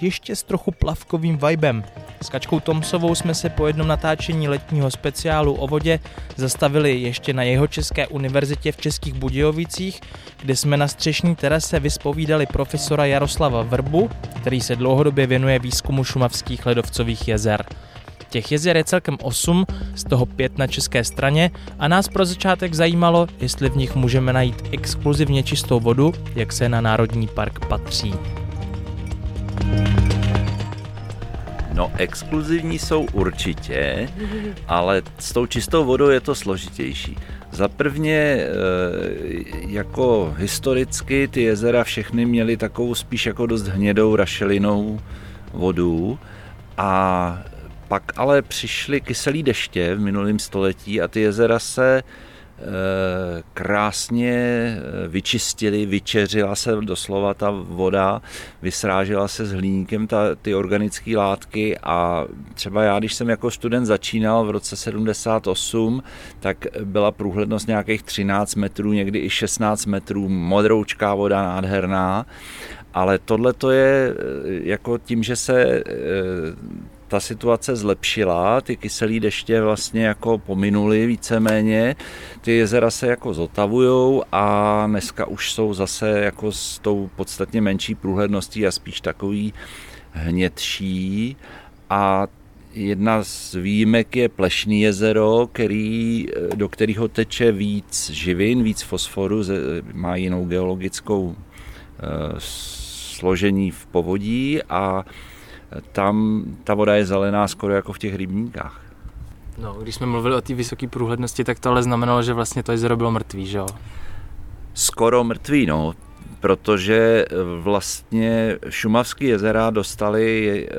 ještě s trochu plavkovým vibem. S Kačkou Tomsovou jsme se po jednom natáčení letního speciálu o vodě zastavili ještě na jeho České univerzitě v Českých Budějovicích, kde jsme na střešní terase vyspovídali profesora Jaroslava Vrbu, který se dlouhodobě věnuje výzkumu šumavských ledovcových jezer. Těch jezer je celkem 8, z toho 5 na české straně a nás pro začátek zajímalo, jestli v nich můžeme najít exkluzivně čistou vodu, jak se na Národní park patří. No, exkluzivní jsou určitě, ale s tou čistou vodou je to složitější. Za prvně, eh, jako historicky ty jezera všechny měly takovou spíš jako dost hnědou rašelinou vodu a pak ale přišly kyselý deště v minulém století a ty jezera se krásně eh, vyčistili, vyčeřila se doslova ta voda, vysrážela se s hliníkem ta, ty organické látky a třeba já, když jsem jako student začínal v roce 78, tak byla průhlednost nějakých 13 metrů, někdy i 16 metrů, modroučká voda nádherná, ale tohle to je eh, jako tím, že se ta situace zlepšila, ty kyselé deště vlastně jako pominuly víceméně, ty jezera se jako zotavujou a dneska už jsou zase jako s tou podstatně menší průhledností a spíš takový hnědší a Jedna z výjimek je Plešný jezero, který, do kterého teče víc živin, víc fosforu, má jinou geologickou eh, složení v povodí a tam ta voda je zelená skoro jako v těch rybníkách. No, když jsme mluvili o té vysoké průhlednosti, tak to ale znamenalo, že vlastně to jezero bylo mrtvý, že jo? Skoro mrtvý, no, protože vlastně šumavské jezera dostali eh,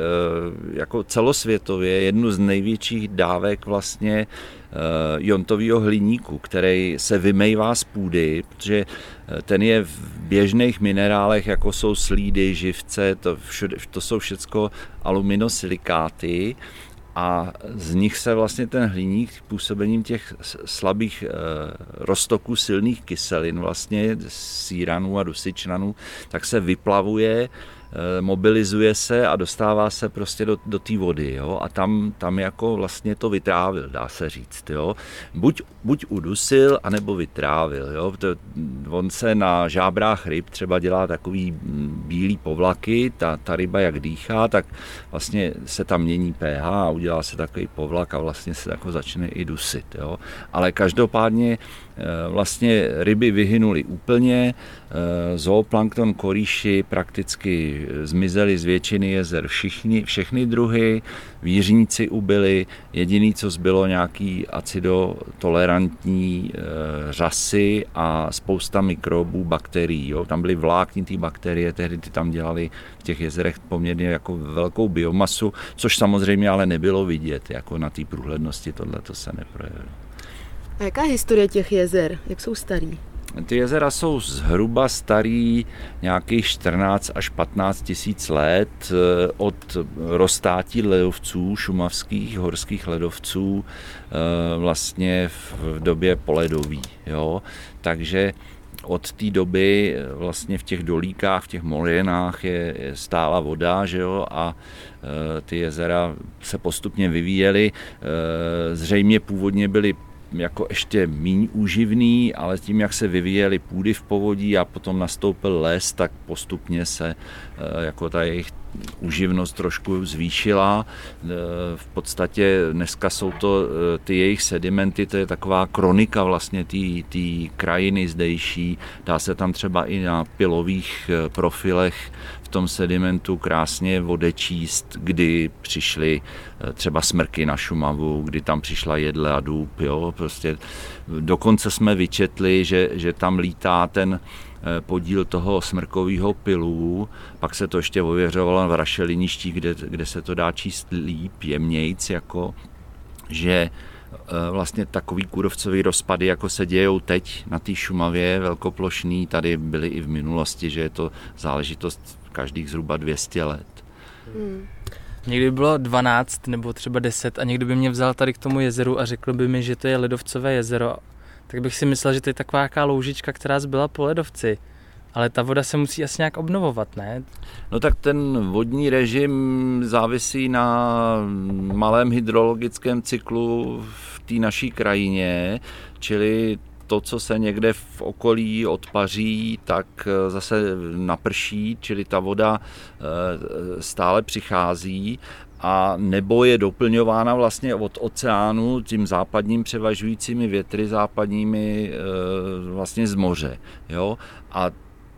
jako celosvětově jednu z největších dávek vlastně eh, jontového hliníku, který se vymejvá z půdy, protože ten je v běžných minerálech, jako jsou slídy, živce, to, všude, to jsou všechno aluminosilikáty a z nich se vlastně ten hliník působením těch slabých e, roztoků silných kyselin, vlastně síranů a dusičnanů, tak se vyplavuje Eh, mobilizuje se a dostává se prostě do, do té vody. Jo? A tam, tam jako vlastně to vytrávil, dá se říct. Jo? Buď, buď udusil, anebo vytrávil. Jo? To, on se na žábrách ryb třeba dělá takový bílý povlaky, ta, ta ryba jak dýchá, tak vlastně se tam mění pH a udělá se takový povlak a vlastně se jako začne i dusit. Jo? Ale každopádně eh, vlastně ryby vyhynuly úplně, eh, zooplankton, koríši prakticky zmizely z většiny jezer všichni, všechny druhy, výřníci ubyli, jediný, co zbylo, nějaký acidotolerantní e, řasy a spousta mikrobů, bakterií. Jo. Tam byly vláknité bakterie, tehdy ty tam dělali v těch jezerech poměrně jako velkou biomasu, což samozřejmě ale nebylo vidět, jako na té průhlednosti tohle to se neprojevilo. A jaká je historie těch jezer? Jak jsou starý? Ty jezera jsou zhruba starý nějakých 14 až 15 tisíc let eh, od roztátí ledovců, šumavských horských ledovců eh, vlastně v době poledový. Jo? Takže od té doby eh, vlastně v těch dolíkách, v těch molinách je, stála voda, že jo, a ty jezera se postupně vyvíjely. Zřejmě původně byly jako ještě míň úživný, ale tím, jak se vyvíjely půdy v povodí a potom nastoupil les, tak postupně se eh, jako ta jejich uživnost trošku zvýšila. Eh, v podstatě dneska jsou to eh, ty jejich sedimenty, to je taková kronika vlastně té krajiny zdejší. Dá se tam třeba i na pilových profilech v tom sedimentu krásně odečíst, kdy přišly eh, třeba smrky na Šumavu, kdy tam přišla jedle a důb. Jo? Prostě dokonce jsme vyčetli, že, že tam lítá ten podíl toho smrkového pilu, pak se to ještě ověřovalo v rašeliništích, kde, kde se to dá číst líp, jemnějc, jako že vlastně takový kůrovcový rozpady, jako se dějou teď na té Šumavě velkoplošný, tady byly i v minulosti, že je to záležitost každých zhruba 200 let. Hmm. Někdy by bylo 12 nebo třeba 10 a někdo by mě vzal tady k tomu jezeru a řekl by mi, že to je ledovcové jezero, tak bych si myslel, že to je taková jaká loužička, která zbyla po ledovci. Ale ta voda se musí asi nějak obnovovat, ne? No tak ten vodní režim závisí na malém hydrologickém cyklu v té naší krajině, čili to, co se někde v okolí odpaří, tak eh, zase naprší, čili ta voda eh, stále přichází a nebo je doplňována vlastně od oceánu tím západním převažujícími větry západními eh, vlastně z moře. Jo? A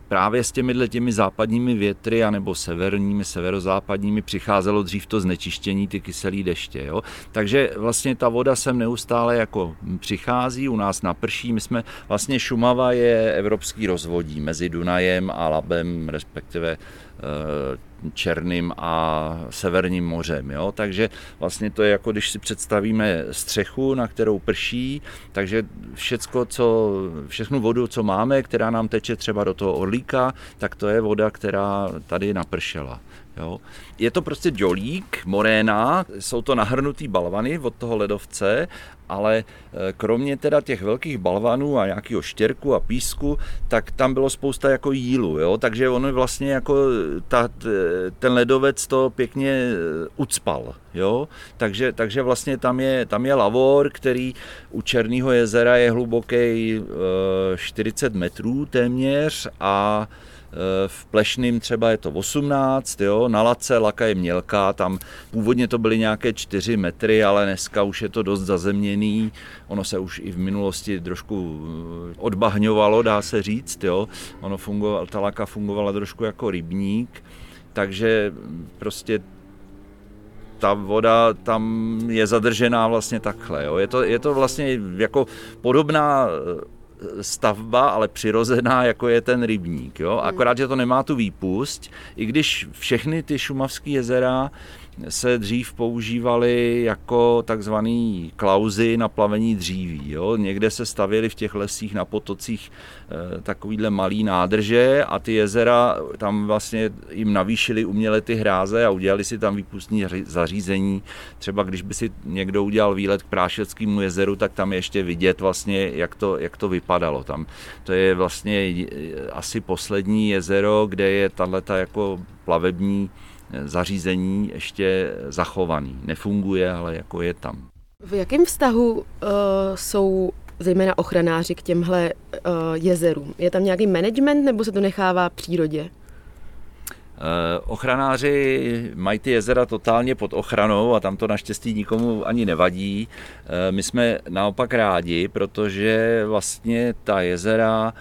právě s těmi těmi západními větry anebo severními, severozápadními přicházelo dřív to znečištění, ty kyselé deště. Jo? Takže vlastně ta voda sem neustále jako přichází, u nás naprší. My jsme, vlastně Šumava je evropský rozvodí mezi Dunajem a Labem, respektive eh, Černým a Severním mořem. Jo? Takže vlastně to je jako když si představíme střechu, na kterou prší, takže všecko, co, všechnu vodu, co máme, která nám teče třeba do toho orlíka, tak to je voda, která tady napršela. Jo. Je to prostě dělík, moréna, jsou to nahrnutý balvany od toho ledovce, ale e, kromě teda těch velkých balvanů a nějakého štěrku a písku, tak tam bylo spousta jako jílu, jo? takže on vlastně jako ta, ten ledovec to pěkně e, ucpal, jo? Takže, takže vlastně tam je, tam je lavor, který u Černého jezera je hluboký 40 e, metrů téměř a Eh, v Plešným třeba je to 18, jo, na Lace laka je mělká, tam původně to byly nějaké 4 metry, ale dneska už je to dost zazemněný, ono se už i v minulosti trošku odbahňovalo, dá se říct, jo, ono fungoval, ta laka fungovala trošku jako rybník, takže prostě ta voda tam je zadržená vlastně takhle. Jo. Je, to, je to vlastně jako podobná eh, stavba, ale přirozená, jako je ten rybník. Jo? Akorát, že to nemá tu výpust, i když všechny ty šumavské jezera se dřív používaly jako takzvaný klauzy na plavení dříví. Jo? Někde se stavěly v těch lesích na potocích e, takovýhle malý nádrže a ty jezera tam vlastně jim navýšili uměle ty hráze a udělali si tam výpustní zařízení. Třeba když by si někdo udělal výlet k Prášeckému jezeru, tak tam ještě vidět vlastně, jak to, jak to vypadalo. Tam to je vlastně asi poslední jezero, kde je tato jako plavební zařízení ještě zachovaný. Nefunguje, ale jako je tam. V jakém vztahu uh, jsou zejména ochranáři k těmhle uh, jezerům? Je tam nějaký management nebo se to nechává přírodě? Eh, ochranáři mají ty jezera totálně pod ochranou a tam to naštěstí nikomu ani nevadí. My jsme naopak rádi, protože vlastně ta jezera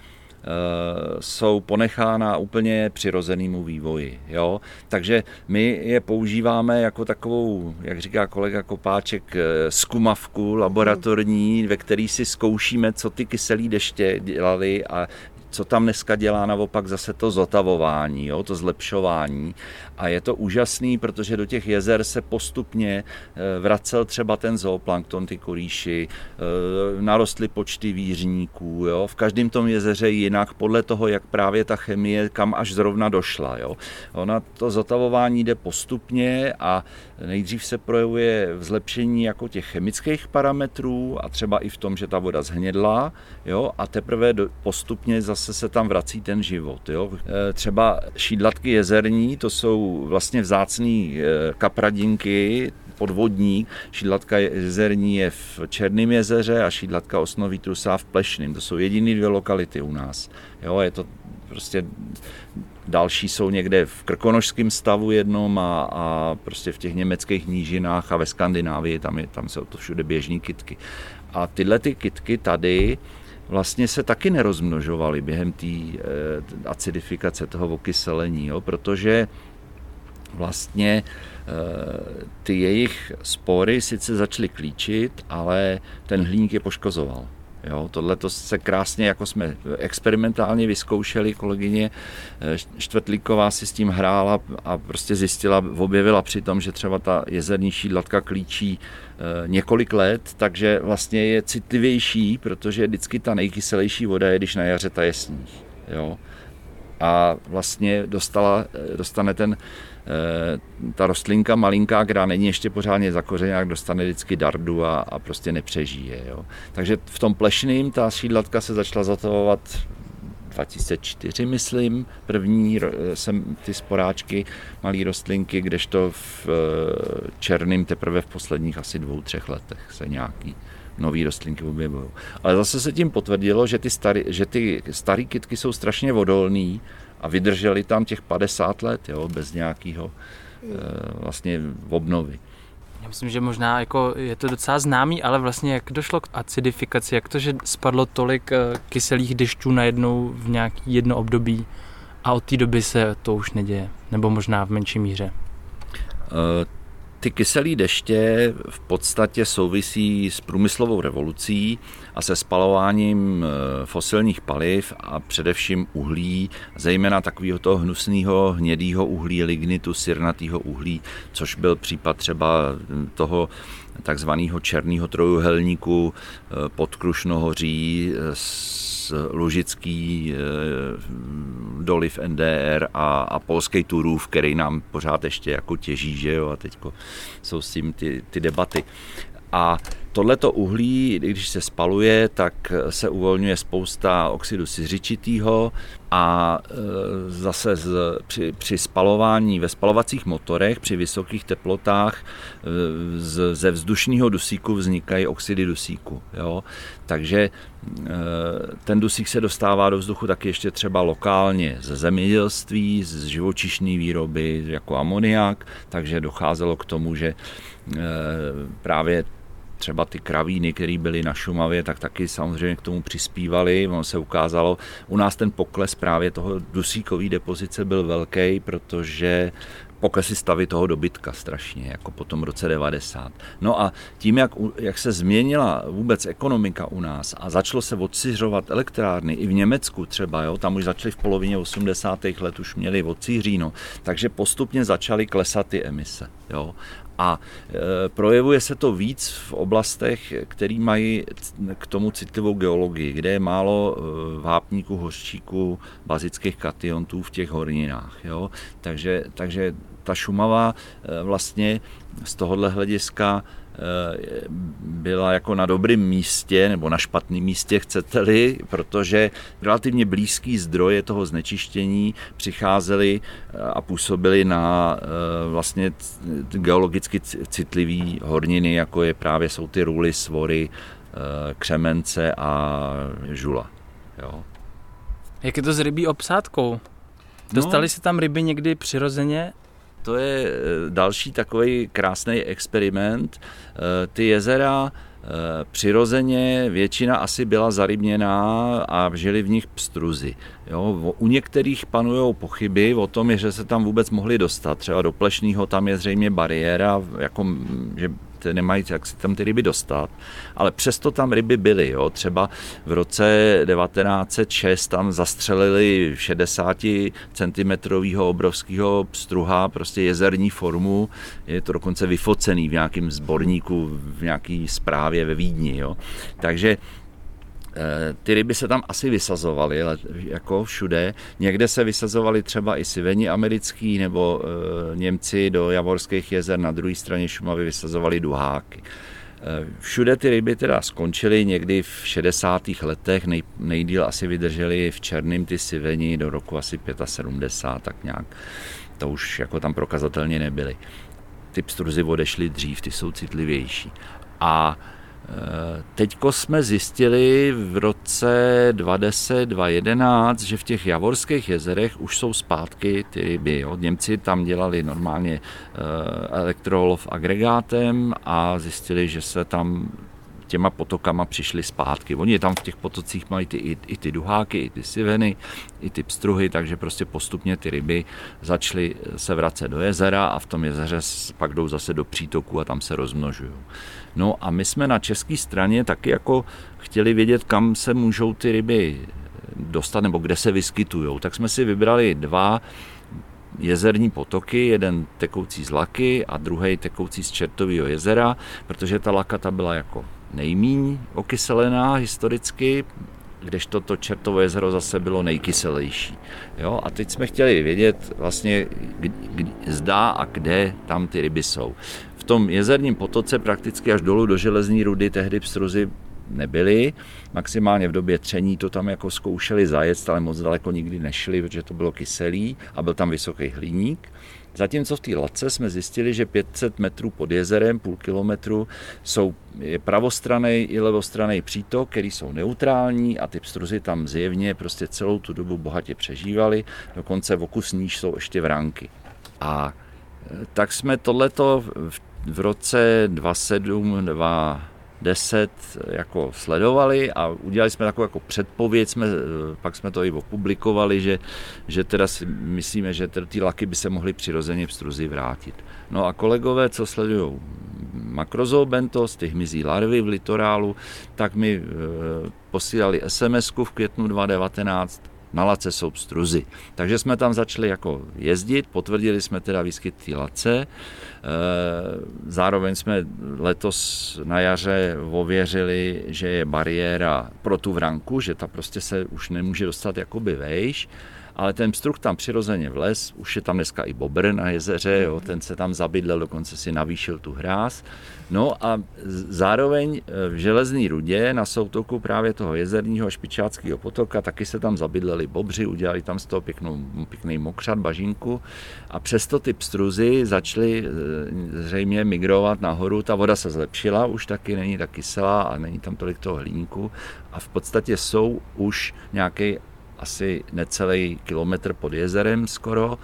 jsou ponechána úplně přirozenému vývoji. Jo? Takže my je používáme jako takovou, jak říká kolega Kopáček, eh, skumavku laboratorní, ve který si zkoušíme, co ty kyselé deště dělali a co tam dneska dělá naopak zase to zotavování, jo, to zlepšování. A je to úžasný, protože do těch jezer se postupně eh, vracel třeba ten zooplankton, ty korýši, eh, narostly počty výřníků. Jo. V každém tom jezeře jinak, podle toho, jak právě ta chemie, kam až zrovna došla. Jo. Ona to zotavování jde postupně a nejdřív se projevuje v zlepšení jako těch chemických parametrů a třeba i v tom, že ta voda zhnědla, jo, a teprve postupně zase zase se tam vrací ten život. Jo? E, třeba šídlatky jezerní, to jsou vlastně vzácný e, kapradinky, podvodní. Šídlatka jezerní je v Černém jezeře a šídlatka osnový trusá v Plešným. To jsou jediné dvě lokality u nás. Jo, je to prostě další jsou někde v krkonožském stavu jednom a, a prostě v těch německých nížinách a ve Skandinávii, tam, je, tam jsou to všude běžní kitky. A tyhle ty kitky tady vlastně se taky nerozmnožovaly během té eh, acidifikace, toho okyselení, jo, protože vlastně eh, ty jejich spory sice začaly klíčit, ale ten hliník je poškozoval. Jo, tohle to se krásně, jako jsme experimentálně vyzkoušeli, kolegyně eh, Čtvrtlíková si s tím hrála a prostě zjistila, objevila při tom, že třeba ta jezerní šídlatka klíčí eh, několik let, takže vlastně je citlivější, protože vždycky ta nejkyselější voda je, když na jaře ta je sníh. Jo. A vlastně dostala, eh, dostane ten Eh, ta rostlinka malinká, která není ještě pořádně zakořeněná, dostane vždycky dardu a, a prostě nepřežije. Jo. Takže v tom plešným ta šídlatka se začala zatavovat 2004, myslím, první jsem ty sporáčky, malé rostlinky, kdežto v eh, černým teprve v posledních asi dvou, třech letech se nějaký nové rostlinky objevují. Ale zase se tím potvrdilo, že ty, starý, že ty staré kytky jsou strašně vodolný a vydrželi tam těch 50 let, jo, bez nějakého e, vlastně obnovy. Já myslím, že možná jako je to docela známý, ale vlastně jak došlo k acidifikaci, jak to, že spadlo tolik eh, kyselých dešťů najednou v nějaký jedno období a od té doby se to už neděje, nebo možná v menší míře? Ty kyselé deště v podstatě souvisí s průmyslovou revolucí a se spalováním eh, fosilních paliv a především uhlí, zejména takového toho hnusného hnědého uhlí, lignitu, sirnatého uhlí, což byl případ třeba toho takzvaného černého trojuhelníku eh, pod Krušnohoří s eh, Lužický doly v NDR a, a polský Turův, který nám pořád ještě jako těží, že jo, a teď jsou s tím ty, ty debaty. A tohleto uhlí, když se spaluje, tak se uvolňuje spousta oxidu siřičitého a e, zase z, při, při spalování ve spalovacích motorech při vysokých teplotách e, z, ze vzdušného dusíku vznikají oxidy dusíku. Jo? Takže ten dusík se dostává do vzduchu taky ještě třeba lokálně ze zemědělství, z živočišné výroby jako amoniak, takže docházelo k tomu, že právě třeba ty kravíny, které byly na Šumavě, tak taky samozřejmě k tomu přispívali. Ono se ukázalo, u nás ten pokles právě toho dusíkové depozice byl velký, protože poklesy stavy toho dobytka strašně, jako po tom roce 90. No a tím, jak, jak se změnila vůbec ekonomika u nás a začalo se odsiřovat elektrárny, i v Německu třeba, jo, tam už začaly v polovině 80. let, už měli odsiříno, takže postupně začaly klesat ty emise. Jo. A e, projevuje se to víc v oblastech, které mají k tomu citlivou geologii, kde je málo e, vápníků, hořčíků, bazických kationtů v těch horninách. Jo? Takže, takže ta Šumava e, vlastně z tohohle hlediska byla jako na dobrém místě nebo na špatném místě, chcete-li, protože relativně blízký zdroje toho znečištění přicházely eh, a působily na eh, vlastně geologicky citlivý horniny, jako je právě jsou ty ruly, svory, křemence a žula. Jo. Jak je to s rybí obsádkou? Dostali no, se tam ryby někdy přirozeně to je eh, další takový krásný experiment. Eh, ty jezera eh, přirozeně většina asi byla zarybněná a žili v nich pstruzy. Jo, u některých panují pochyby o tom, že se tam vůbec mohli dostat. Třeba do Plešného tam je zřejmě bariéra, jako, že nemají jak si tam ty ryby dostat, ale přesto tam ryby byly. Jo. Třeba v roce 1906 tam zastřelili 60 cm obrovského pstruha, prostě jezerní formu, je to dokonce vyfocený v nějakém sborníku, v nějaké zprávě ve Vídni. Jo. Takže ty ryby se tam asi vysazovaly, jako všude. Někde se vysazovaly třeba i siveni americký, nebo e, Němci do Javorských jezer na druhé straně Šumavy vysazovali duháky. E, všude ty ryby teda skončily někdy v 60. letech, nej, nejdíl asi vydrželi v Černém ty siveni do roku asi 75, tak nějak. To už jako tam prokazatelně nebyly. Ty pstruzy odešly dřív, ty jsou citlivější. A Teďko jsme zjistili v roce 2010, 2011, že v těch javorských jezerech už jsou zpátky ty ryby. Jo. Němci tam dělali normálně eh, elektrolov agregátem a zjistili, že se tam těma potokama přišli zpátky. Oni tam v těch potocích mají ty, i, i ty duháky, i ty siveny, i ty pstruhy, takže prostě postupně ty ryby začaly se vracet do jezera a v tom jezeře pak jdou zase do přítoku a tam se rozmnožují. No a my jsme na české straně taky jako chtěli vědět, kam se můžou ty ryby dostat nebo kde se vyskytují. Tak jsme si vybrali dva jezerní potoky, jeden tekoucí z Laky a druhý tekoucí z Čertového jezera, protože ta Laka ta byla jako nejmíň okyselená historicky, kdežto to Čertovo jezero zase bylo nejkyselější. Jo? A teď jsme chtěli vědět vlastně, zda a kde tam ty ryby jsou. V tom jezerním potoce prakticky až dolů do železní rudy tehdy pstruzy nebyly. Maximálně v době tření to tam jako zkoušeli zajet, ale moc daleko nikdy nešli, protože to bylo kyselý a byl tam vysoký hliník. Zatímco v té latce jsme zjistili, že 500 metrů pod jezerem, půl kilometru, jsou pravostraný i levostraný přítok, který jsou neutrální a ty pstruzy tam zjevně prostě celou tu dobu bohatě přežívali, dokonce v oku níž jsou ještě vránky. A e, tak jsme tohleto v roce 27, 2, 10 jako sledovali a udělali jsme takovou jako předpověď, jsme, pak jsme to i opublikovali, že, že teda si myslíme, že ty laky by se mohly přirozeně v struzi vrátit. No a kolegové, co sledují makrozoobentos, ty hmyzí larvy v litorálu, tak mi e, posílali sms v květnu 2019, na Lace jsou pstruzy. Takže jsme tam začali jako jezdit, potvrdili jsme teda výskyt té Lace, e, zároveň jsme letos na jaře ověřili, že je bariéra pro tu vranku, že ta prostě se už nemůže dostat jakoby vejš, ale ten pstruh tam přirozeně vles, už je tam dneska i bobr na jezeře, jo, ten se tam zabydlel, dokonce si navýšil tu hráz. No a zároveň e, v železný rudě na soutoku právě toho jezerního špičáckého potoka taky se tam zabydleli bobři, udělali tam z toho pěknou, pěkný mokřat, bažinku. A přesto ty pstruzy začaly e, zřejmě migrovat nahoru, ta voda se zlepšila, už taky není tak kyselá a není tam tolik toho hlínku a v podstatě jsou už nějaký asi necelý kilometr pod jezerem skoro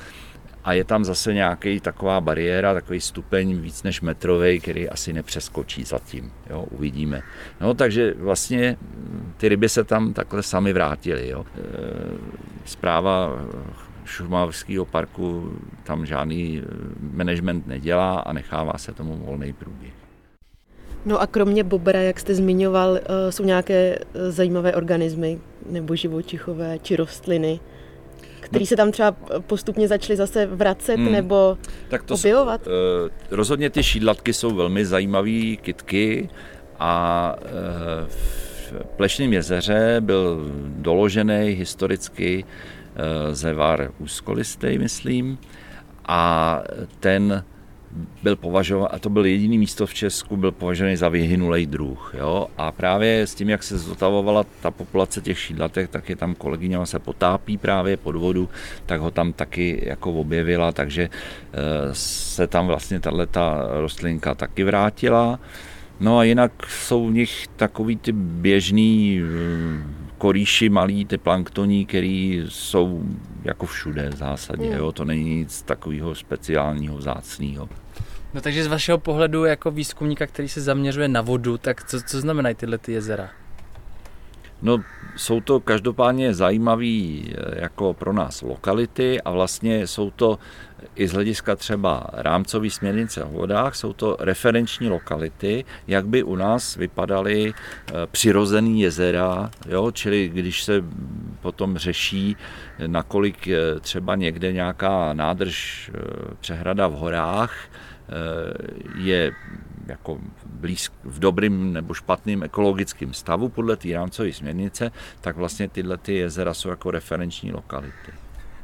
a je tam zase nějaký taková bariéra, takový stupeň víc než metrový, který asi nepřeskočí zatím. Jo, uvidíme. No, takže vlastně ty ryby se tam takhle sami vrátily. Jo. E, zpráva Šumavského parku tam žádný management nedělá a nechává se tomu volný průběh. No a kromě bobra, jak jste zmiňoval, e, jsou nějaké zajímavé organismy nebo živočichové či rostliny, který no. se tam třeba postupně začaly zase vracet hmm. nebo tak to objevovat? S, uh, rozhodně ty šídlatky jsou velmi zajímavé kitky a uh, v Plešném jezeře byl doložený historicky uh, zevar úzkolistej, myslím, a ten byl považován, a to byl jediný místo v Česku, byl považovaný za vyhynulý druh. Jo? A právě s tím, jak se zotavovala ta populace těch šídlatek, tak je tam kolegyně se potápí právě pod vodu, tak ho tam taky jako objevila, takže eh, se tam vlastně tato rostlinka taky vrátila. No a jinak jsou v nich takový ty běžný eh, korýši malý, ty planktoní, který jsou jako všude v zásadě. Hmm. Jo? To není nic takového speciálního, vzácného. No takže z vašeho pohledu jako výzkumníka, který se zaměřuje na vodu, tak co, co znamenají tyhle ty jezera? No, jsou to každopádně zajímavé eh, jako pro nás lokality a vlastně jsou to i z hlediska třeba rámcový směrnice o vodách, jsou to referenční lokality, jak by u nás vypadaly eh, přirozený jezera, jo? čili když se potom řeší, nakolik třeba někde nějaká nádrž eh, přehrada v horách, je jako blízk, v dobrým nebo špatným ekologickém stavu podle té rámcové směrnice, tak vlastně tyhle ty jezera jsou jako referenční lokality.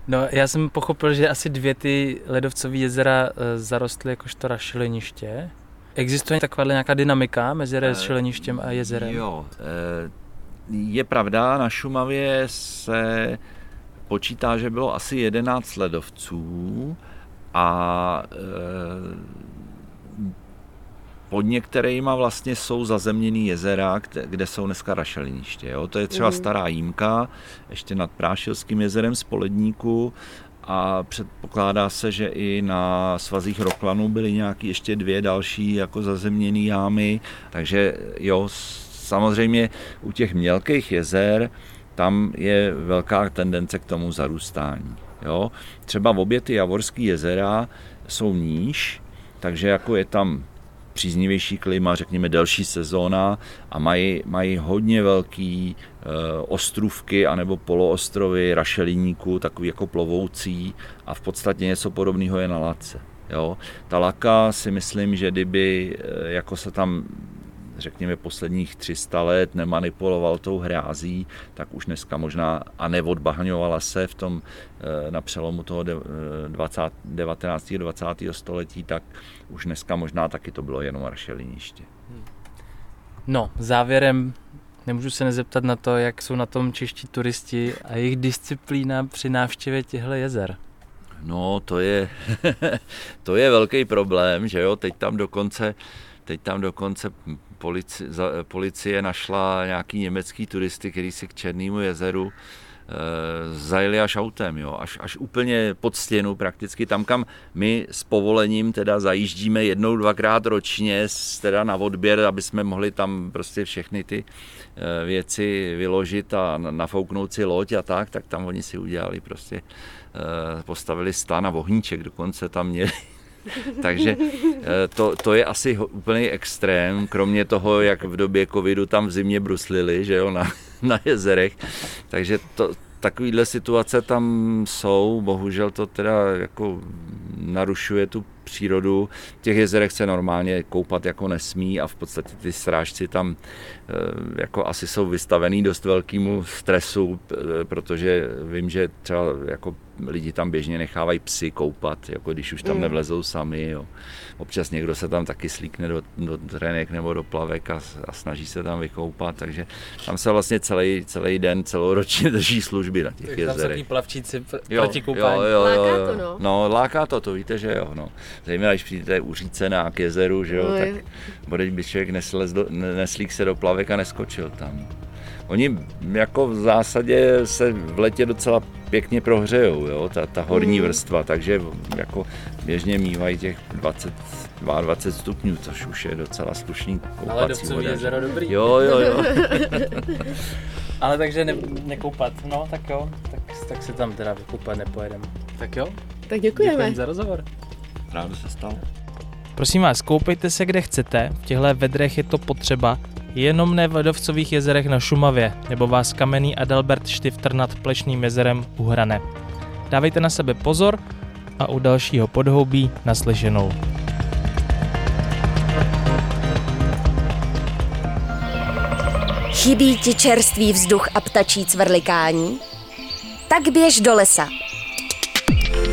No, já jsem pochopil, že asi dvě ty ledovcové jezera eh, zarostly jakožto rašeleniště. Existuje taková nějaká dynamika mezi rašeleništěm a jezerem? Jo, eh, je pravda, na Šumavě se počítá, že bylo asi 11 ledovců a eh, pod některýma vlastně jsou zazemněný jezera, kde, kde jsou dneska rašeliniště. Jo? To je třeba mm. stará jímka, ještě nad Prášilským jezerem z Poledníku a předpokládá se, že i na svazích Roklanu byly nějaké ještě dvě další jako zazemněné jámy, takže jo, samozřejmě u těch mělkých jezer tam je velká tendence k tomu zarůstání. Jo? Třeba v obě ty javorské jezera jsou níž, takže jako je tam příznivější klima, řekněme delší sezóna a mají, mají hodně velký e, ostrůvky anebo poloostrovy rašeliníků, takový jako plovoucí a v podstatě něco podobného je na Lace. Jo. Ta laka si myslím, že kdyby e, jako se tam řekněme, posledních 300 let nemanipuloval tou hrází, tak už dneska možná a neodbahňovala se v tom eh, na přelomu toho 20, 19. a 20. století, tak už dneska možná taky to bylo jenom rašeliniště. No, závěrem nemůžu se nezeptat na to, jak jsou na tom čeští turisti a jejich disciplína při návštěvě těchto jezer. No, to je, to je velký problém, že jo, teď tam dokonce, teď tam dokonce polici, za, policie našla nějaký německý turisty, který si k Černému jezeru e, zajeli až autem, jo, až, až úplně pod stěnu prakticky, tam kam my s povolením teda zajíždíme jednou, dvakrát ročně teda na odběr, aby jsme mohli tam prostě všechny ty e, věci vyložit a nafouknout si loď a tak, tak tam oni si udělali prostě, e, postavili stan a vohníček dokonce tam měli Takže eh, to, to je asi úplný extrém, kromě toho, jak v době covidu tam v zimě bruslili, že jo, na, na jezerech. Takže to, takovýhle situace tam jsou, bohužel to teda jako narušuje tu přírodu. V těch jezerech se normálně koupat jako nesmí a v podstatě ty strážci tam eh, jako asi jsou vystavený dost velkému stresu, eh, protože vím, že třeba jako lidi tam běžně nechávají psy koupat, jako když už tam mm. nevlezou sami. Jo. Občas někdo se tam taky slíkne do, do trenek nebo do plavek a, a snaží se tam vykoupat, takže tam se vlastně celý, celý den, celoročně drží služby na těch tak jezerech. Tam plavčíci pr- jo, proti koupání. Jo, jo, jo, jo. Láká to, no. No, láká to, to víte, že jo. No. Zejména, když přijdete u Řícená k jezeru, že jo, no, tak bude by člověk neslez do, neslík se do plavek a neskočil tam. Oni jako v zásadě se v letě docela pěkně prohřejou, jo, ta, ta horní mm. vrstva, takže jako běžně mývají těch 20, 22 stupňů, což už je docela slušný koupací voda. Ale jezero dobrý. Jo, jo, jo. Ale takže ne, nekoupat, no tak jo, tak, tak se tam teda vykoupat nepojedeme. Tak jo? Tak děkujeme. Děkujeme za rozhovor. Rádo se stalo. Prosím vás, koupejte se kde chcete, v těchto vedrech je to potřeba, jenom ne v ledovcových jezerech na Šumavě, nebo vás kamenný Adalbert Štifter nad Plešným jezerem uhrane. Dávejte na sebe pozor a u dalšího podhoubí naslyšenou. Chybí ti čerstvý vzduch a ptačí cvrlikání? Tak běž do lesa.